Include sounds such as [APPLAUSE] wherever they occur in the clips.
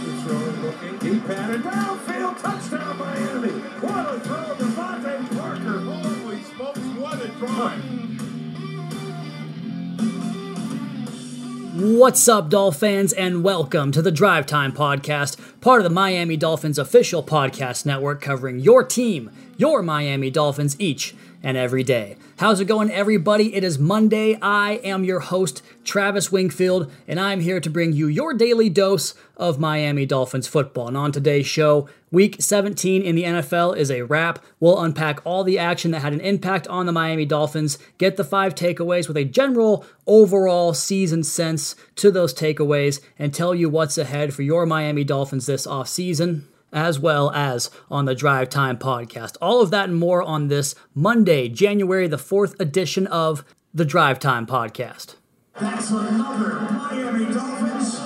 Looking deep at. Downfield touchdown Miami. What a throw. DeVante Parker. Holy smokes, what a drive. What's up, Dolphins, and welcome to the Drive Time Podcast, part of the Miami Dolphins official podcast network covering your team, your Miami Dolphins, each and every day. How's it going, everybody? It is Monday. I am your host, Travis Wingfield, and I'm here to bring you your daily dose of Miami Dolphins football. And on today's show, Week 17 in the NFL is a wrap. We'll unpack all the action that had an impact on the Miami Dolphins, get the five takeaways with a general overall season sense to those takeaways, and tell you what's ahead for your Miami Dolphins this offseason as well as on the Drive Time podcast. All of that and more on this Monday, January the 4th edition of the Drive Time podcast. That's another Miami Dolphins.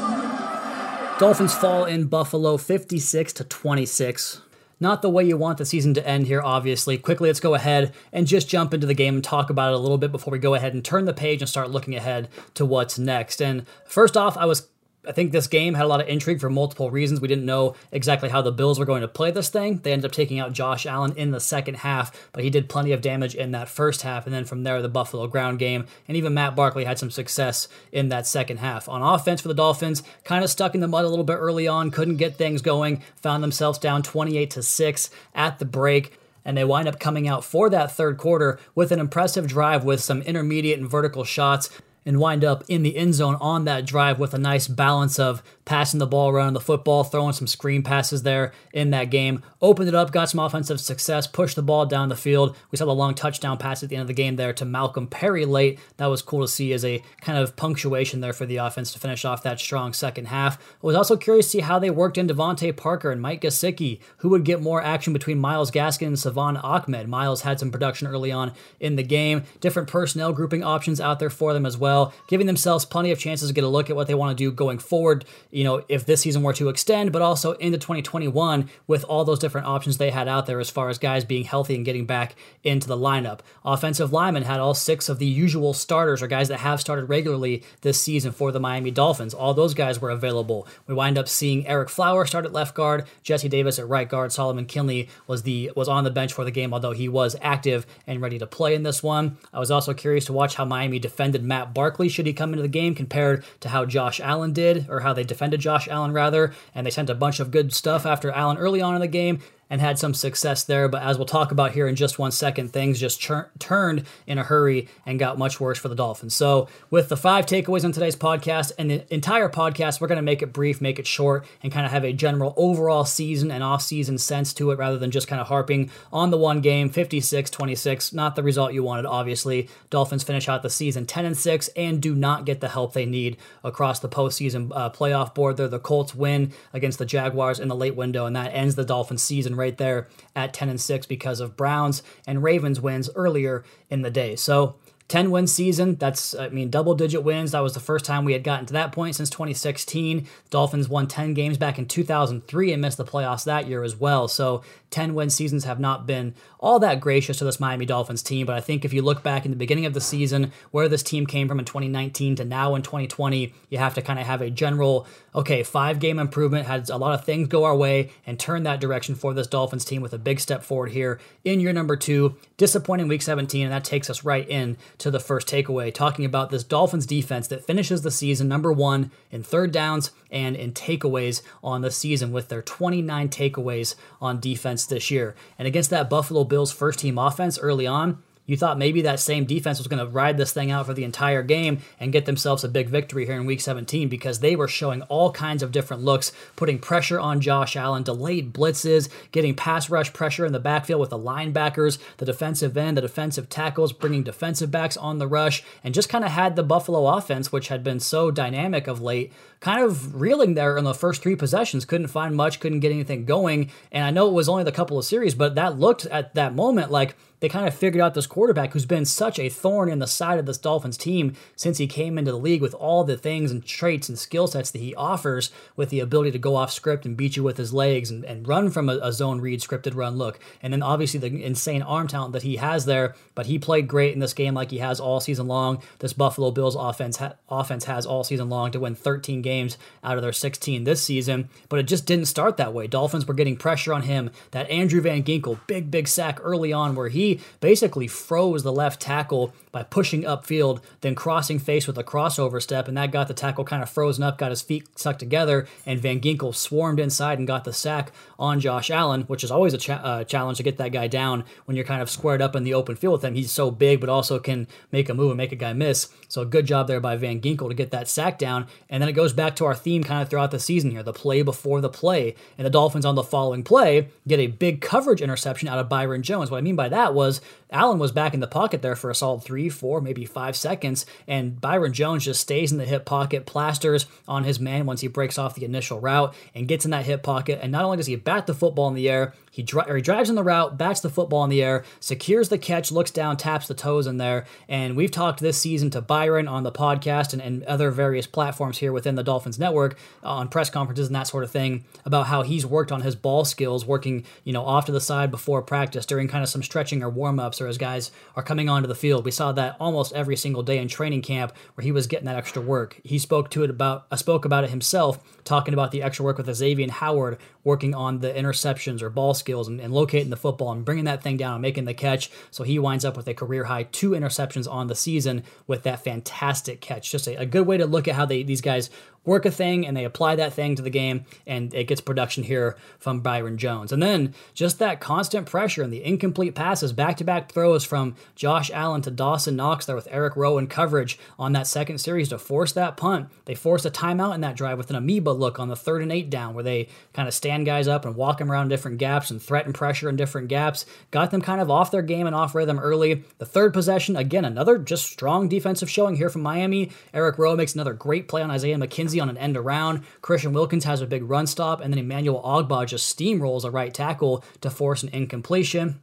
Dolphins fall in Buffalo 56 to 26. Not the way you want the season to end here, obviously. Quickly, let's go ahead and just jump into the game and talk about it a little bit before we go ahead and turn the page and start looking ahead to what's next. And first off, I was I think this game had a lot of intrigue for multiple reasons. We didn't know exactly how the Bills were going to play this thing. They ended up taking out Josh Allen in the second half, but he did plenty of damage in that first half. And then from there, the Buffalo ground game. And even Matt Barkley had some success in that second half. On offense for the Dolphins, kind of stuck in the mud a little bit early on, couldn't get things going, found themselves down 28 to 6 at the break and they wind up coming out for that third quarter with an impressive drive with some intermediate and vertical shots and wind up in the end zone on that drive with a nice balance of passing the ball around the football, throwing some screen passes there in that game. Opened it up, got some offensive success, pushed the ball down the field. We saw the long touchdown pass at the end of the game there to Malcolm Perry late. That was cool to see as a kind of punctuation there for the offense to finish off that strong second half. I was also curious to see how they worked in DeVante Parker and Mike Gesicki, who would get more action between Myles Gaskin and Salvon Ahmed. Myles had some production early on in the game. Different personnel grouping options out there for them as well, giving themselves plenty of chances to get a look at what they want to do going forward you know, if this season were to extend, but also into 2021 with all those different options they had out there as far as guys being healthy and getting back into the lineup. Offensive linemen had all six of the usual starters or guys that have started regularly this season for the Miami Dolphins. All those guys were available. We wind up seeing Ereck Flower start at left guard, Jesse Davis at right guard, Solomon Kindley was the was on the bench for the game, although he was active and ready to play in this one. I was also curious to watch how Miami defended Matt Barkley should he come into the game compared to how Josh Allen did or how they defended defended Josh Allen rather, and they sent a bunch of good stuff after Allen early on in the game and had some success there. But as we'll talk about here in just one second, things just turned in a hurry and got much worse for the Dolphins. So, with the five takeaways on today's podcast and the entire podcast, we're going to make it brief, make it short, and kind of have a general overall season and off-season sense to it rather than just kind of harping on the one game 56 26. Not the result you wanted, obviously. Dolphins finish out the season 10 and 6 and do not get the help they need across the postseason uh, playoff board. There, the Colts win against the Jaguars in the late window, and that ends the Dolphins season right there at 10 and 6 because of Browns and Ravens wins earlier in the day. So 10 win season. That's, I mean, double digit wins. That was the first time we had gotten to that point since 2016. Dolphins won 10 games back in 2003 and missed the playoffs that year as well. So 10 win seasons have not been all that gracious to this Miami Dolphins team. But I think if you look back in the beginning of the season, where this team came from in 2019 to now in 2020, you have to kind of have a general, okay, five game improvement, had a lot of things go our way and turn that direction for this Dolphins team with a big step forward here in year number two. Disappointing week 17, and that takes us right in to the first takeaway, talking about this Dolphins defense that finishes the season number one in third downs and in takeaways on the season with their 29 takeaways on defense this year. And against that Buffalo Bills first team offense early on, you thought maybe that same defense was going to ride this thing out for the entire game and get themselves a big victory here in week 17 because they were showing all kinds of different looks, putting pressure on Josh Allen, delayed blitzes, getting pass rush pressure in the backfield with the linebackers, the defensive end, the defensive tackles, bringing defensive backs on the rush, and just kind of had the Buffalo offense, which had been so dynamic of late, kind of reeling there in the first three possessions. Couldn't find much, couldn't get anything going. And I know it was only the couple of series, but that looked at that moment like they kind of figured out this quarterback who's been such a thorn in the side of this Dolphins team since he came into the league with all the things and traits and skill sets that he offers with the ability to go off script and beat you with his legs and, and run from a, a zone read scripted run look. And then obviously the insane arm talent that he has there, but he played great in this game like he has all season long. This Buffalo Bills offense ha- offense has all season long to win 13 games out of their 16 this season, but it just didn't start that way. Dolphins were getting pressure on him. That Andrew Van Ginkel big big sack early on where he basically froze the left tackle by pushing upfield, then crossing face with a crossover step, and that got the tackle kind of frozen up, got his feet stuck together, and Van Ginkel swarmed inside and got the sack on Josh Allen, which is always a cha- uh, challenge to get that guy down when you're kind of squared up in the open field with him. He's so big, but also can make a move and make a guy miss. So good job there by Van Ginkel to get that sack down. And then it goes back to our theme kind of throughout the season here the play before the play. And the Dolphins on the following play get a big coverage interception out of Byron Jones. What I mean by that was Allen was back in the pocket there for a solid three, four, maybe five seconds, and Byron Jones just stays in the hip pocket, plasters on his man once he breaks off the initial route and gets in that hip pocket. And not only does he bat the football in the air, he, dri- he drives in the route, bats the football in the air, secures the catch, looks down, taps the toes in there. And we've talked this season to Byron on the podcast and, and other various platforms here within the Dolphins network uh, on press conferences and that sort of thing about how he's worked on his ball skills, working, you know, off to the side before practice during kind of some stretching or warm ups or as guys are coming onto the field. We saw that almost every single day in training camp where he was getting that extra work. He spoke to it about, uh, spoke about it himself, talking about the extra work with Xavier Howard working on the interceptions or ball skills and, and, locating the football and bringing that thing down and making the catch. So he winds up with a career high two interceptions on the season with that fantastic catch. Just a, a good way to look at how they these guys work a thing and they apply that thing to the game and it gets production here from Byron Jones. And then just that constant pressure and the incomplete passes, back to back throws from Josh Allen to Dawson Knox there with Eric Rowe in coverage on that second series to force that punt. They forced a timeout in that drive with an amoeba look on the third and eight down where they kind of stand guys up and walk them around different gaps and threaten pressure in different gaps. Got them kind of off their game and off rhythm early. The third possession, again, another just strong defensive showing here from Miami. Eric Rowe makes another great play on Isaiah McKenzie on an end around. Christian Wilkins has a big run stop, and then Emmanuel Ogbah just steamrolls a right tackle to force an incompletion.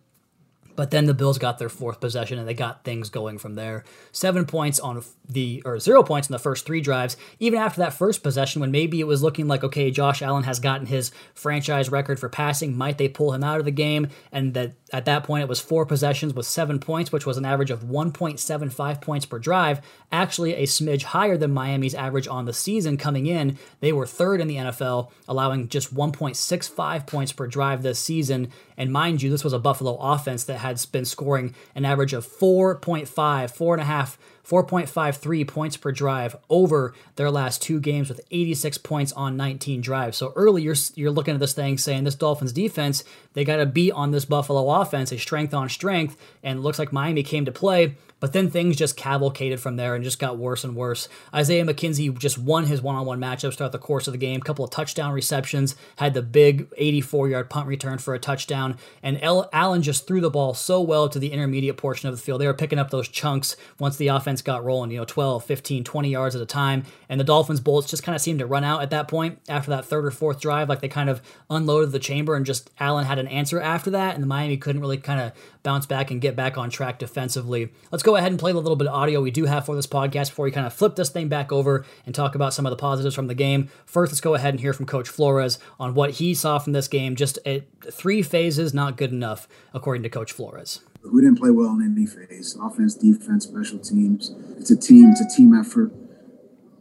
But then the Bills got their fourth possession and they got things going from there. Seven points on the, or zero points in the first three drives. Even after that first possession, when maybe it was looking like, okay, Josh Allen has gotten his franchise record for passing, might they pull him out of the game? And that at that point it was four possessions with seven points, which was an average of 1.75 points per drive. Actually, a smidge higher than Miami's average on the season coming in. They were third in the NFL, allowing just 1.65 points per drive this season. And mind you, this was a Buffalo offense that had been scoring an average of 4.5, four and a half 4.53 points per drive over their last two games with 86 points on 19 drives. So early you're you're looking at this thing saying this Dolphins defense, they got to beat on this Buffalo offense, a strength on strength, and looks like Miami came to play. But then things just cavalcaded from there and just got worse and worse. Isaiah McKenzie just won his one on one matchups throughout the course of the game. Couple of touchdown receptions, had the big 84 yard punt return for a touchdown. And El- Allen just threw the ball so well to the intermediate portion of the field. They were picking up those chunks once the offense got rolling, you know, 12, 15, 20 yards at a time. And the Dolphins' bullets just kind of seemed to run out at that point after that third or fourth drive. Like they kind of unloaded the chamber and just Allen had an answer after that. And the Miami couldn't really kind of bounce back and get back on track defensively. Let's go ahead and play a little bit of audio we do have for this podcast before we kind of flip this thing back over and talk about some of the positives from the game. First, let's go ahead and hear from Coach Flores on what he saw from this game. Just a, three phases, not good enough, according to Coach Flores. We didn't play well in any phase offense, defense, special teams. It's a team, it's a team effort.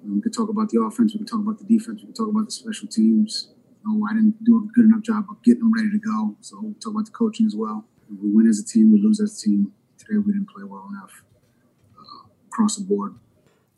We could talk about the offense, we could talk about the defense, we could talk about the special teams. You know, I didn't do a good enough job of getting them ready to go. So we'll talk about the coaching as well. We win as a team, we lose as a team. We didn't play well enough uh, across the board.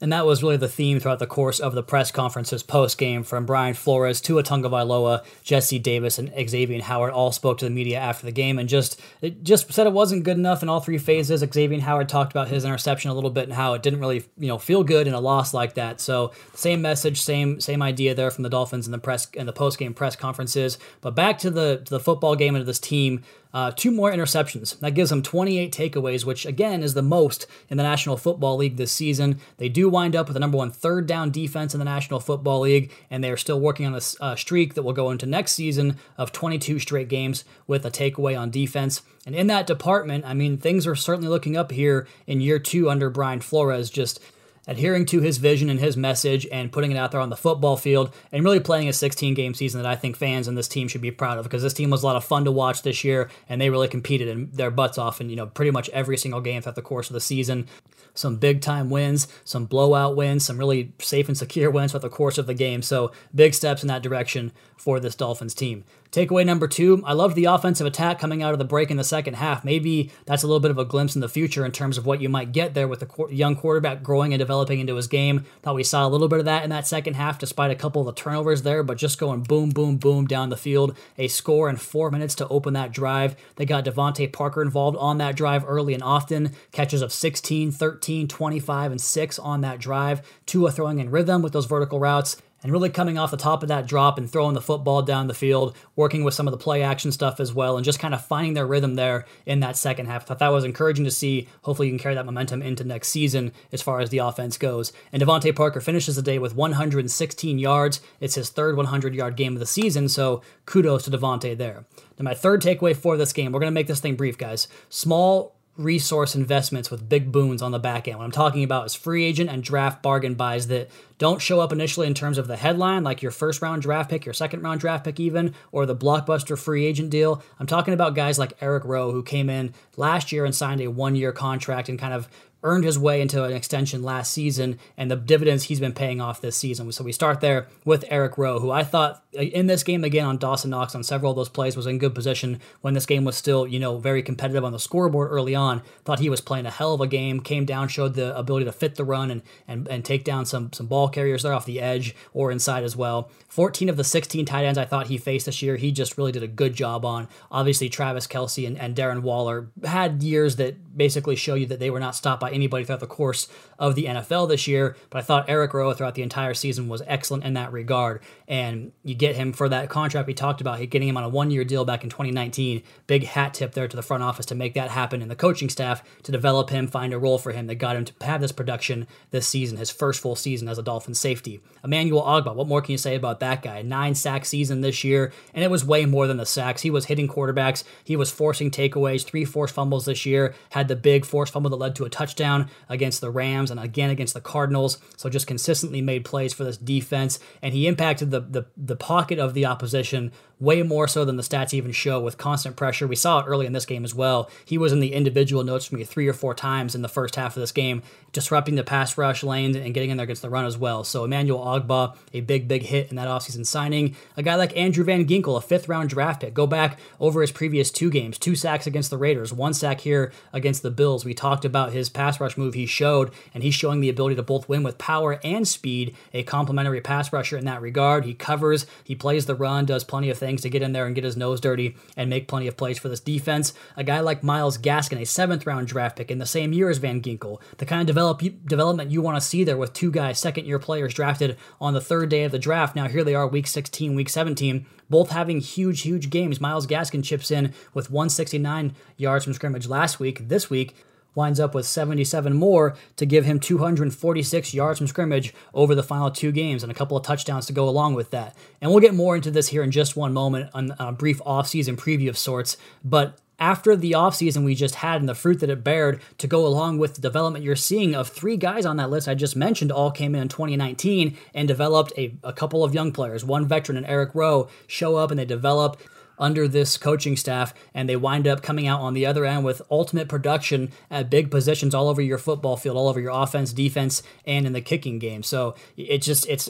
And that was really the theme throughout the course of the press conferences post game from Brian Flores to Atunga Tagovailoa, Jesse Davis, and Xavier Howard all spoke to the media after the game and just just said it wasn't good enough in all three phases. Xavier Howard talked about his interception a little bit and how it didn't really you know feel good in a loss like that. So same message, same same idea there from the Dolphins in the press and the post game press conferences. But back to the to the football game and to this team. Uh, two more interceptions. That gives them 28 takeaways, which again is the most in the National Football League this season. They do wind up with the number one third down defense in the National Football League, and they are still working on a uh, streak that will go into next season of 22 straight games with a takeaway on defense. And in that department, I mean, things are certainly looking up here in year two under Brian Flores. Just adhering to his vision and his message and putting it out there on the football field and really playing a 16 game season that I think fans and this team should be proud of because this team was a lot of fun to watch this year and they really competed in their butts off in you know pretty much every single game throughout the course of the season. Some big time wins some blowout wins some really safe and secure [LAUGHS] wins throughout the course of the game. So big steps in that direction for this Dolphins team Takeaway number two, I loved the offensive attack coming out of the break in the second half. Maybe that's a little bit of a glimpse in the future in terms of what you might get there with the young quarterback growing and developing into his game. Thought we saw a little bit of that in that second half, despite a couple of the turnovers there, but just going boom, boom, boom down the field. A score in four minutes to open that drive. They got DeVante Parker involved on that drive early and often. Catches of 16, 13, 25, and 6 on that drive. Tua throwing in rhythm with those vertical routes and really coming off the top of that drop and throwing the football down the field, working with some of the play action stuff as well, and just kind of finding their rhythm there in that second half. I thought that was encouraging to see. Hopefully, you can carry that momentum into next season as far as the offense goes. And DeVante Parker finishes the day with 116 yards. It's his third 100 yard game of the season, so kudos to DeVante there. Now, my third takeaway for this game, we're going to make this thing brief, guys. Small resource investments with big boons on the back end. What I'm talking about is free agent and draft bargain buys that don't show up initially in terms of the headline, like your first round draft pick, your second round draft pick, even, or the blockbuster free agent deal. I'm talking about guys like Eric Rowe, who came in last year and signed a one year contract and kind of earned his way into an extension last season and the dividends he's been paying off this season. So we start there with Eric Rowe, who I thought in this game again on Dawson Knox on several of those plays was in good position when this game was still, you know, very competitive on the scoreboard early on. Thought he was playing a hell of a game, came down, showed the ability to fit the run and and, and take down some some ball carriers there off the edge or inside as well. 14 of the 16 tight ends I thought he faced this year, he just really did a good job on. Obviously, Travis Kelce and, and Darren Waller had years that basically show you that they were not stopped by anybody throughout the course of the NFL this year. But I thought Eric Rowe throughout the entire season was excellent in that regard. And you get him for that contract we talked about, getting him on a one year deal back in 2019. Big hat tip there to the front office to make that happen and the coaching staff to develop him, find a role for him that got him to have this production this season, his first full season as a Dolphin safety. Emmanuel Ogbah, what more can you say about that guy? Nine sack season this year, and it was way more than the sacks. He was hitting quarterbacks, he was forcing takeaways, three forced fumbles this year, had the big forced fumble that led to a touchdown against the Rams and again against the Cardinals. So just consistently made plays for this defense, and he impacted the the, the pocket of the opposition way more so than the stats even show with constant pressure. We saw it early in this game as well. He was in the individual notes for me three or four times in the first half of this game, disrupting the pass rush lanes and getting in there against the run as well. So Emmanuel Ogbah, a big, big hit in that offseason signing. A guy like Andrew Van Ginkel, a fifth round draft pick. Go back over his previous two games, two sacks against the Raiders, one sack here against the Bills. We talked about his pass rush move he showed, and he's showing the ability to both win with power and speed, a complementary pass rusher in that regard. He covers, he plays the run, does plenty of things to get in there and get his nose dirty and make plenty of plays for this defense. A guy like Myles Gaskin, a seventh round draft pick in the same year as Van Ginkel, the kind of develop, development you want to see there with two guys, second year players drafted on the third day of the draft. Now, here they are, week 16, week 17, both having huge, huge games. Myles Gaskin chips in with 169 yards from scrimmage last week. This week, winds up with 77 more to give him 246 yards from scrimmage over the final two games and a couple of touchdowns to go along with that. And we'll get more into this here in just one moment on a brief offseason preview of sorts. But after the offseason we just had and the fruit that it bared to go along with the development you're seeing of three guys on that list I just mentioned all came in in 2019 and developed a, a couple of young players. One veteran and Eric Rowe show up and they develop under this coaching staff, and they wind up coming out on the other end with ultimate production at big positions all over your football field, all over your offense, defense, and in the kicking game. So it just it's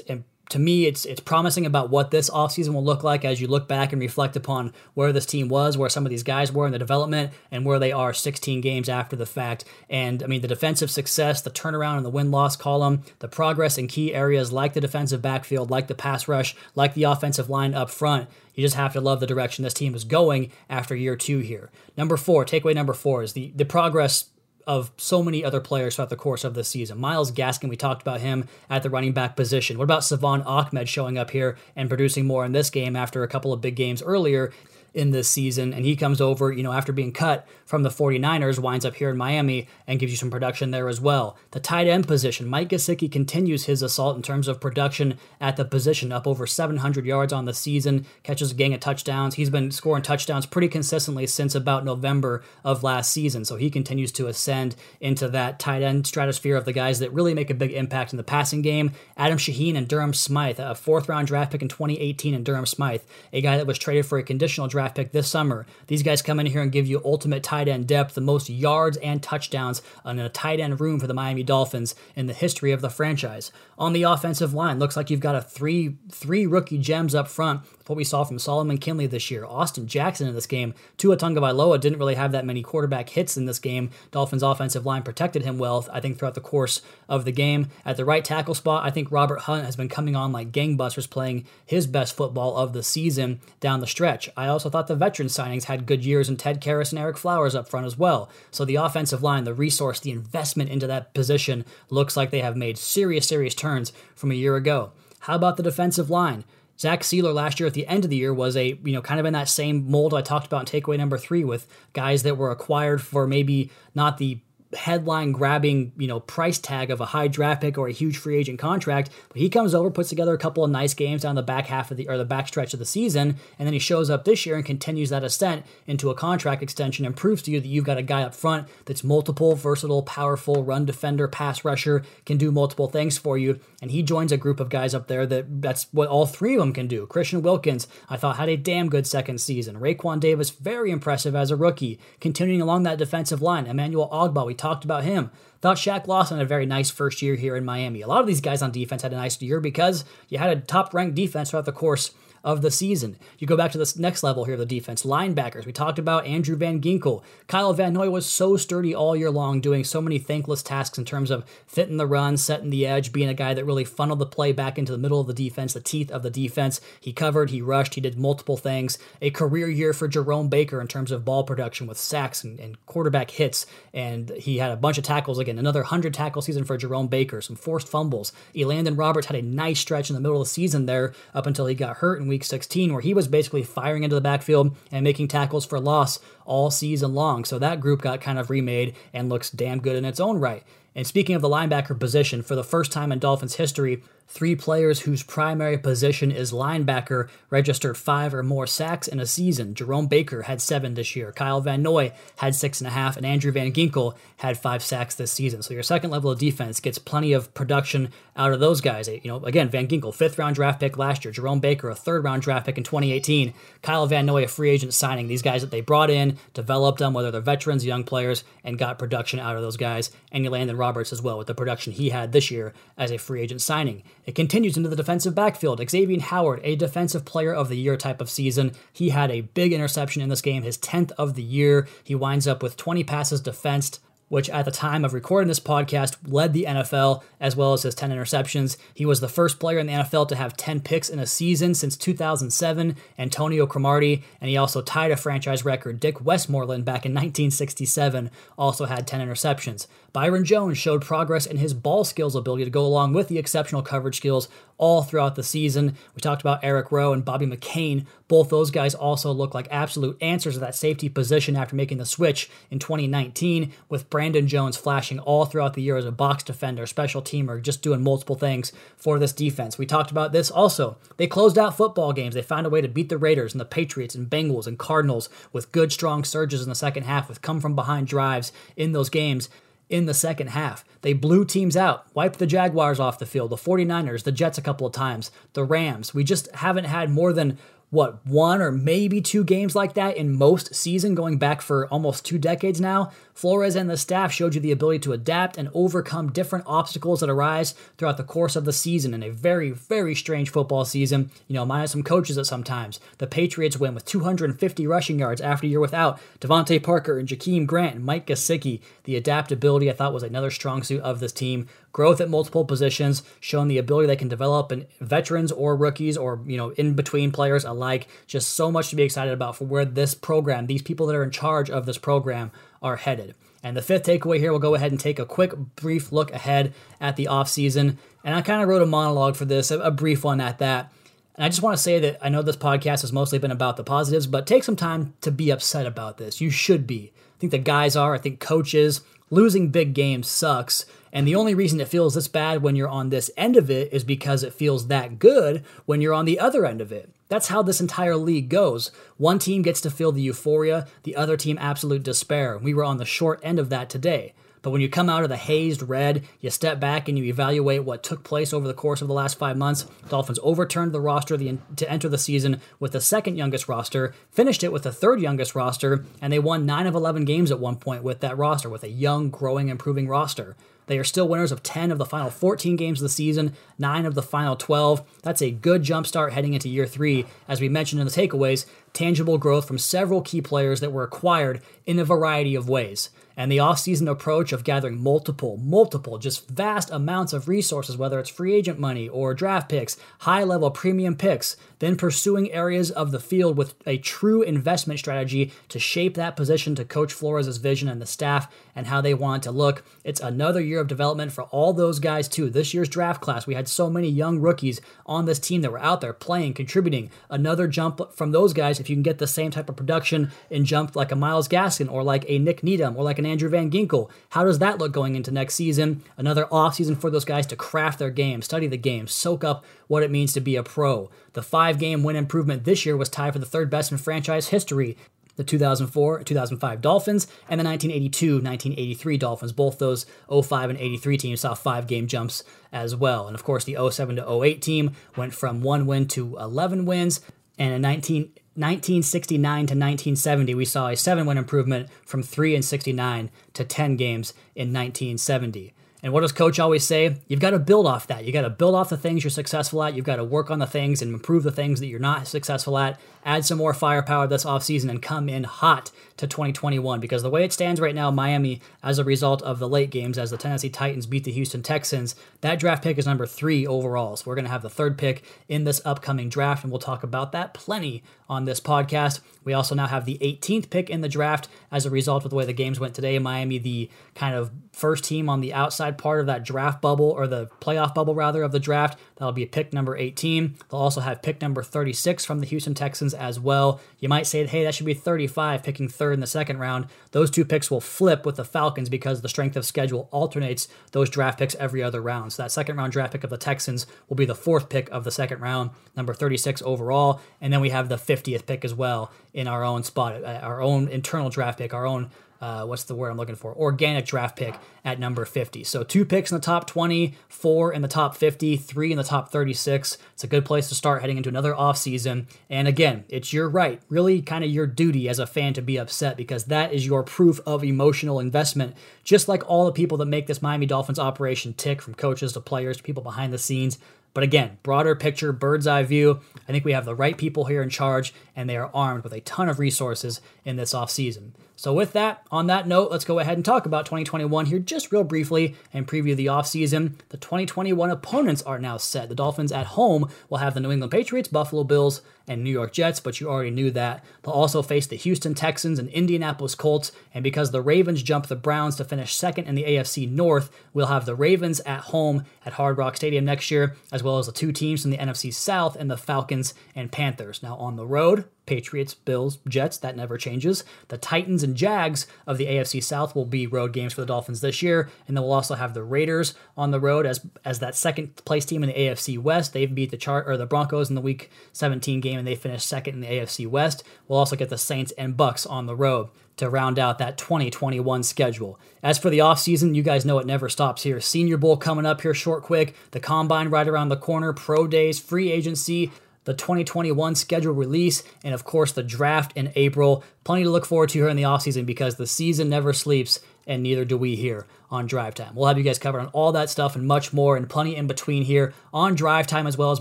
to me, it's it's promising about what this offseason will look like as you look back and reflect upon where this team was, where some of these guys were in the development, and where they are 16 games after the fact. And I mean, the defensive success, the turnaround in the win loss column, the progress in key areas like the defensive backfield, like the pass rush, like the offensive line up front. You just have to love the direction this team is going after year two here. Number four, takeaway number four is the, the progress of so many other players throughout the course of the season. Myles Gaskin, we talked about him at the running back position. What about Salvon Ahmed showing up here and producing more in this game after a couple of big games earlier? In this season. And he comes over, you know, after being cut from the 49ers, winds up here in Miami and gives you some production there as well. The tight end position, Mike Gesicki continues his assault in terms of production at the position, up over 700 yards on the season, catches a gang of touchdowns. He's been scoring touchdowns pretty consistently since about November of last season. So he continues to ascend into that tight end stratosphere of the guys that really make a big impact in the passing game. Adam Shaheen and Durham Smythe, a fourth round draft pick in 2018 and Durham Smythe, a guy that was traded for a conditional draft draft pick this summer. These guys come in here and give you ultimate tight end depth, the most yards and touchdowns in a tight end room for the Miami Dolphins in the history of the franchise. On the offensive line, looks like you've got a three three rookie gems up front with what we saw from Solomon Kindley this year. Austin Jackson in this game. Tua Tagovailoa didn't really have that many quarterback hits in this game. Dolphins offensive line protected him well, I think, throughout the course of the game. At the right tackle spot, I think Robert Hunt has been coming on like gangbusters, playing his best football of the season down the stretch. I also thought the veteran signings had good years, and Ted Karras and Ereck Flowers up front as well. So the offensive line, the resource, the investment into that position looks like they have made serious, serious turns from a year ago. How about the defensive line? Zach Sieler last year at the end of the year was a, you know, kind of in that same mold I talked about in takeaway number three with guys that were acquired for maybe not the headline grabbing, you know, price tag of a high draft pick or a huge free agent contract. But he comes over, puts together a couple of nice games down the back half of the or the back stretch of the season, and then he shows up this year and continues that ascent into a contract extension and proves to you that you've got a guy up front that's multiple, versatile, powerful, run defender, pass rusher, can do multiple things for you. And he joins a group of guys up there that that's what all three of them can do. Christian Wilkins, I thought had a damn good second season. Raekwon Davis, very impressive as a rookie. Continuing along that defensive line, Emmanuel Ogbah, we talked about him. Thought Shaq Lawson had a very nice first year here in Miami. A lot of these guys on defense had a nice year because you had a top ranked defense throughout the course of the season. You go back to this next level here of the defense, linebackers. We talked about Andrew Van Ginkel. Kyle Van Noy was so sturdy all year long, doing so many thankless tasks in terms of fitting the run, setting the edge, being a guy that really funneled the play back into the middle of the defense, the teeth of the defense. He covered, he rushed, he did multiple things. A career year for Jerome Baker in terms of ball production with sacks and, and quarterback hits. And he had a bunch of tackles again, another 100 tackle season for Jerome Baker, some forced fumbles. Elandon Roberts had a nice stretch in the middle of the season there up until he got hurt in week 16, where he was basically firing into the backfield and making tackles for loss all season long. So that group got kind of remade and looks damn good in its own right. And speaking of the linebacker position, for the first time in Dolphins history, Three players whose primary position is linebacker registered five or more sacks in a season. Jerome Baker had seven this year. Kyle Van Noy had six and a half, and Andrew Van Ginkel had five sacks this season. So your second level of defense gets plenty of production out of those guys. You know, again, Van Ginkel, fifth round draft pick last year. Jerome Baker, a third round draft pick in 2018. Kyle Van Noy, a free agent signing. These guys that they brought in, developed them, whether they're veterans, young players, and got production out of those guys. And Elandon Roberts as well, with the production he had this year as a free agent signing. It continues into the defensive backfield. Xavier Howard, a defensive player of the year type of season. He had a big interception in this game, his 10th of the year. He winds up with 20 passes defensed, which at the time of recording this podcast led the NFL as well as his 10 interceptions. He was the first player in the NFL to have 10 picks in a season since 2007, Antonio Cromartie, and he also tied a franchise record. Dick Westmoreland back in 1967 also had 10 interceptions. Byron Jones showed progress in his ball skills ability to go along with the exceptional coverage skills all throughout the season. We talked about Eric Rowe and Bobby McCain. Both those guys also look like absolute answers to that safety position after making the switch in 2019, with Brandon Jones flashing all throughout the year as a box defender, special teamer, just doing multiple things for this defense. We talked about this also. They closed out football games. They found a way to beat the Raiders and the Patriots and Bengals and Cardinals with good, strong surges in the second half, with come from behind drives in those games in the second half. They blew teams out, wiped the Jaguars off the field, the 49ers, the Jets a couple of times, the Rams. We just haven't had more than what one or maybe two games like that in most season going back for almost two decades now flores and the staff showed you the ability to adapt and overcome different obstacles that arise throughout the course of the season in a very very strange football season you know minus some coaches at sometimes the patriots win with 250 rushing yards after a year without DeVante Parker and Jakeem Grant and Mike Gesicki. The adaptability I thought was another strong suit of this team growth at multiple positions, showing the ability they can develop in veterans or rookies or, you know, in between players alike. Just so much to be excited about for where this program, these people that are in charge of this program are headed. And the fifth takeaway here, we'll go ahead and take a quick, brief look ahead at the offseason. And I kind of wrote a monologue for this, a brief one at that. And I just want to say that I know this podcast has mostly been about the positives, but take some time to be upset about this. You should be. I think the guys are. I think coaches, losing big games sucks. And the only reason it feels this bad when you're on this end of it is because it feels that good when you're on the other end of it. That's how this entire league goes. One team gets to feel the euphoria, the other team absolute despair. We were on the short end of that today. But when you come out of the hazed red, you step back and you evaluate what took place over the course of the last five months. Dolphins overturned the roster the, to enter the season with the second youngest roster, finished it with the third youngest roster, and they won 9 of 11 games at one point with that roster, with a young, growing, improving roster. They are still winners of 10 of the final 14 games of the season, 9 of the final 12. That's a good jump start heading into year 3. As we mentioned in the takeaways, tangible growth from several key players that were acquired in a variety of ways and the offseason approach of gathering multiple, multiple, just vast amounts of resources, whether it's free agent money or draft picks, high level premium picks, then pursuing areas of the field with a true investment strategy to shape that position to Coach Flores' vision and the staff and how they want to look. It's another year of development for all those guys, too. This year's draft class, we had so many young rookies on this team that were out there playing, contributing. Another jump from those guys if you can get the same type of production and jump like a Myles Gaskin or like a Nik Needham or like an Andrew Van Ginkel. How does that look going into next season? Another offseason for those guys to craft their game, study the game, soak up what it means to be a pro. The five game win improvement this year was tied for the third best in franchise history the 2004 2005 Dolphins and the 1982 1983 Dolphins. Both those 05 and 83 teams saw five game jumps as well. And of course, the 07 to 08 team went from one win to 11 wins. And in 19, 1969 to 1970, we saw a seven win improvement from 3 and 69 to 10 games in 1970. And what does coach always say? You've got to build off that. You got to build off the things you're successful at. You've got to work on the things and improve the things that you're not successful at. Add some more firepower this offseason and come in hot to 2021 because the way it stands right now, Miami, as a result of the late games, as the Tennessee Titans beat the Houston Texans, that draft pick is number three overall. So we're going to have the third pick in this upcoming draft, and we'll talk about that plenty on this podcast. We also now have the 18th pick in the draft as a result of the way the games went today. Miami, the kind of first team on the outside part of that draft bubble, or the playoff bubble rather, of the draft. That'll be pick number 18. They'll also have pick number 36 from the Houston Texans as well. You might say, hey, that should be 35, picking third in the second round. Those two picks will flip with the Falcons because the strength of schedule alternates those draft picks every other round. So that second round draft pick of the Texans will be the fourth pick of the second round, number 36 overall. And then we have the 50th pick as well in our own spot, uh, our own internal draft pick, our own uh, what's the word I'm looking for? Organic draft pick at number 50. So two picks in the top 20, four in the top 50, three in the top 36. It's a good place to start heading into another offseason. And again, it's your right, really kind of your duty as a fan to be upset because that is your proof of emotional investment. Just like all the people that make this Miami Dolphins operation tick, from coaches to players to people behind the scenes. But again, broader picture, bird's eye view, I think we have the right people here in charge, and they are armed with a ton of resources in this offseason. So, with that, on that note, let's go ahead and talk about 2021 here just real briefly and preview the offseason. The 2021 opponents are now set. The Dolphins at home will have the New England Patriots, Buffalo Bills, and New York Jets, but you already knew that. They'll also face the Houston Texans and Indianapolis Colts, and because the Ravens jumped the Browns to finish second in the AFC North, we'll have the Ravens at home at Hard Rock Stadium next year, as well as the two teams from the NFC South and the Falcons and Panthers. Now on the road, Patriots, Bills, Jets, that never changes. The Titans and Jags of the AFC South will be road games for the Dolphins this year, and then we'll also have the Raiders on the road as as that second place team in the AFC West. They've beat the chart or the Broncos in the Week 17 game, and they finished second in the AFC West. We'll also get the Saints and Bucks on the road to round out that 2021 schedule. As for the offseason, you guys know it never stops here. Senior Bowl coming up here short quick, the combine right around the corner, pro days, free agency, the 2021 schedule release, and of course the draft in April. Plenty to look forward to here in the offseason because the season never sleeps and neither do we here on Drive Time. We'll have you guys covered on all that stuff and much more, and plenty in between here on Drive Time as well as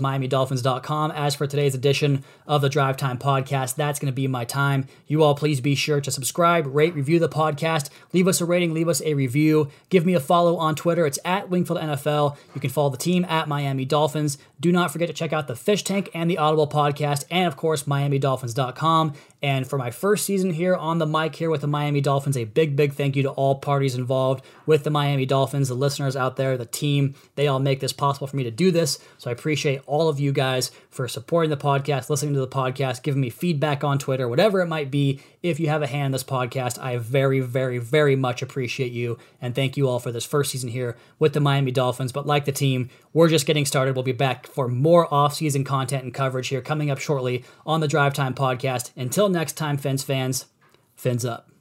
MiamiDolphins.com. As for today's edition of the Drive Time podcast, that's going to be my time. You all please be sure to subscribe, rate, review the podcast, leave us a rating, leave us a review, give me a follow on Twitter. It's at Wingfield NFL. You can follow the team at Miami Dolphins. Do not forget to check out the Fish Tank and the Audible podcast, and of course, MiamiDolphins.com. And for my first season here on the mic here with the Miami Dolphins, a big, big thank you to all parties involved with the Miami Dolphins, the listeners out there, the team. They all make this possible for me to do this. So I appreciate all of you guys for supporting the podcast, listening to the podcast, giving me feedback on Twitter, whatever it might be. If you have a hand in this podcast, I very, very, very much appreciate you. And thank you all for this first season here with the Miami Dolphins. But like the team, we're just getting started. We'll be back for more off-season content and coverage here coming up shortly on the Drive Time podcast. Until next time, Fins fans, fins up.